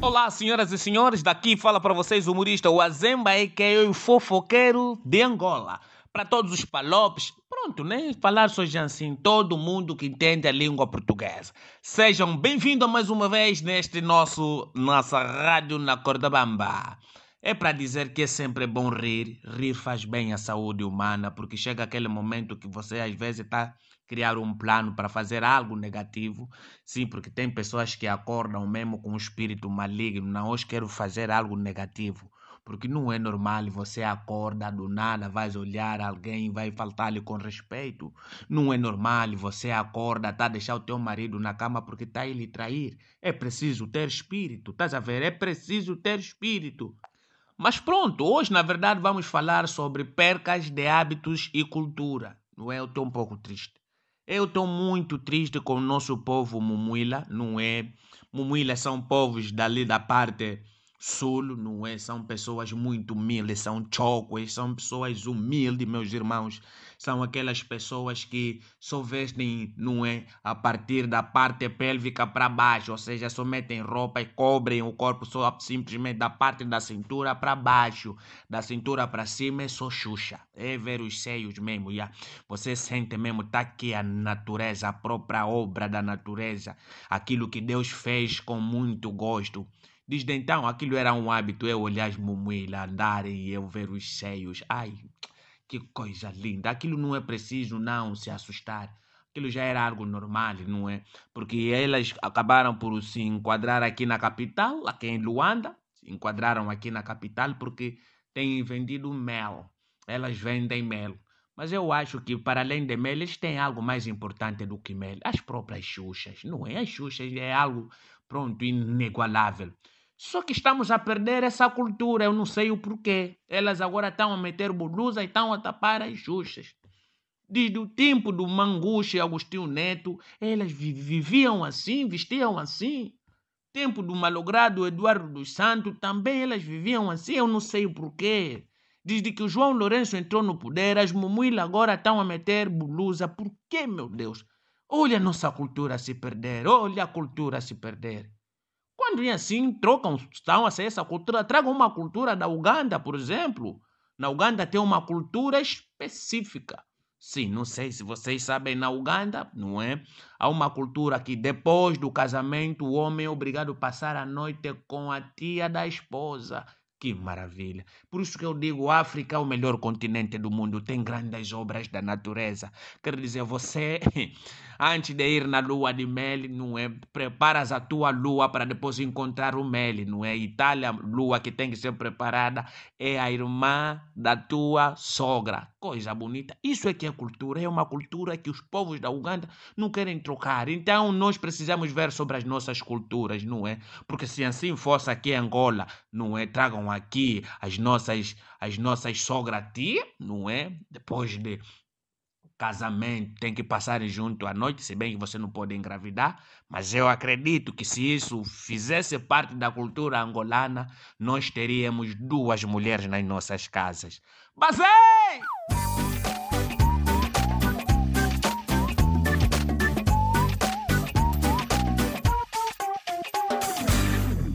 Olá, senhoras e senhores, daqui fala para vocês o humorista o Azemba, que é o fofoqueiro de Angola. Para todos os palopes, pronto, nem falar só assim, todo mundo que entende a língua portuguesa. Sejam bem-vindos mais uma vez neste nosso nossa rádio na Cordabamba. É para dizer que é sempre bom rir, rir faz bem à saúde humana, porque chega aquele momento que você às vezes está criar um plano para fazer algo negativo. Sim, porque tem pessoas que acordam mesmo com um espírito maligno. Não, hoje quero fazer algo negativo. Porque não é normal você acorda do nada, vai olhar alguém, vai faltar-lhe com respeito. Não é normal você acorda, tá deixar o teu marido na cama porque tá ele trair. É preciso ter espírito, estás a ver? É preciso ter espírito. Mas pronto, hoje na verdade vamos falar sobre percas de hábitos e cultura. Não é? Eu estou um pouco triste. Eu estou muito triste com o nosso povo Mumuila, não é? Mumuila são povos dali da parte sul, não é? São pessoas muito humildes, são chocos, são pessoas humildes, meus irmãos. São aquelas pessoas que só vestem, não é? A partir da parte pélvica para baixo, ou seja, só metem roupa e cobrem o corpo só simplesmente da parte da cintura para baixo. Da cintura para cima é só xuxa. É ver os seios mesmo, já. Você sente mesmo, tá aqui a natureza, a própria obra da natureza. Aquilo que Deus fez com muito gosto. Desde então, aquilo era um hábito, eu olhar as mumuílas andarem e eu ver os seios. Ai, que coisa linda. Aquilo não é preciso não se assustar. Aquilo já era algo normal, não é? Porque elas acabaram por se enquadrar aqui na capital, aqui em Luanda. Se enquadraram aqui na capital porque têm vendido mel. Elas vendem mel. Mas eu acho que, para além de mel, eles têm algo mais importante do que mel. As próprias xuxas, não é? As xuxas é algo, pronto, inigualável. Só que estamos a perder essa cultura, eu não sei o porquê. Elas agora estão a meter blusa e estão a tapar as xuxas. Desde o tempo do Manguche e Agostinho Neto, elas viviam assim, vestiam assim. Tempo do malogrado Eduardo dos Santos, também elas viviam assim, eu não sei o porquê. Desde que o João Lourenço entrou no poder, as mumuílas agora estão a meter blusa. Por quê, meu Deus? Olha a nossa cultura se perder, olha a cultura se perder. Quando é assim, trocam, estão a essa cultura, tragam uma cultura da Uganda, por exemplo. Na Uganda tem uma cultura específica. Sim, não sei se vocês sabem, na Uganda, não é? Há uma cultura que depois do casamento o homem é obrigado a passar a noite com a tia da esposa. Que maravilha. Por isso que eu digo, África é o melhor continente do mundo, tem grandes obras da natureza. Quer dizer, você, antes de ir na lua de mel, não é? Preparas a tua lua para depois encontrar o mel, não é? Itália, lua que tem que ser preparada, é a irmã da tua sogra. Coisa bonita. Isso é que é cultura, é uma cultura que os povos da Uganda não querem trocar. Então nós precisamos ver sobre as nossas culturas, não é? Porque se assim fosse aqui em Angola, não é? Tragam aqui as nossas, as nossas sogra-tia, não é? Depois de casamento, tem que passar junto à noite, se bem que você não pode engravidar, mas eu acredito que se isso fizesse parte da cultura angolana, nós teríamos duas mulheres nas nossas casas. Basei!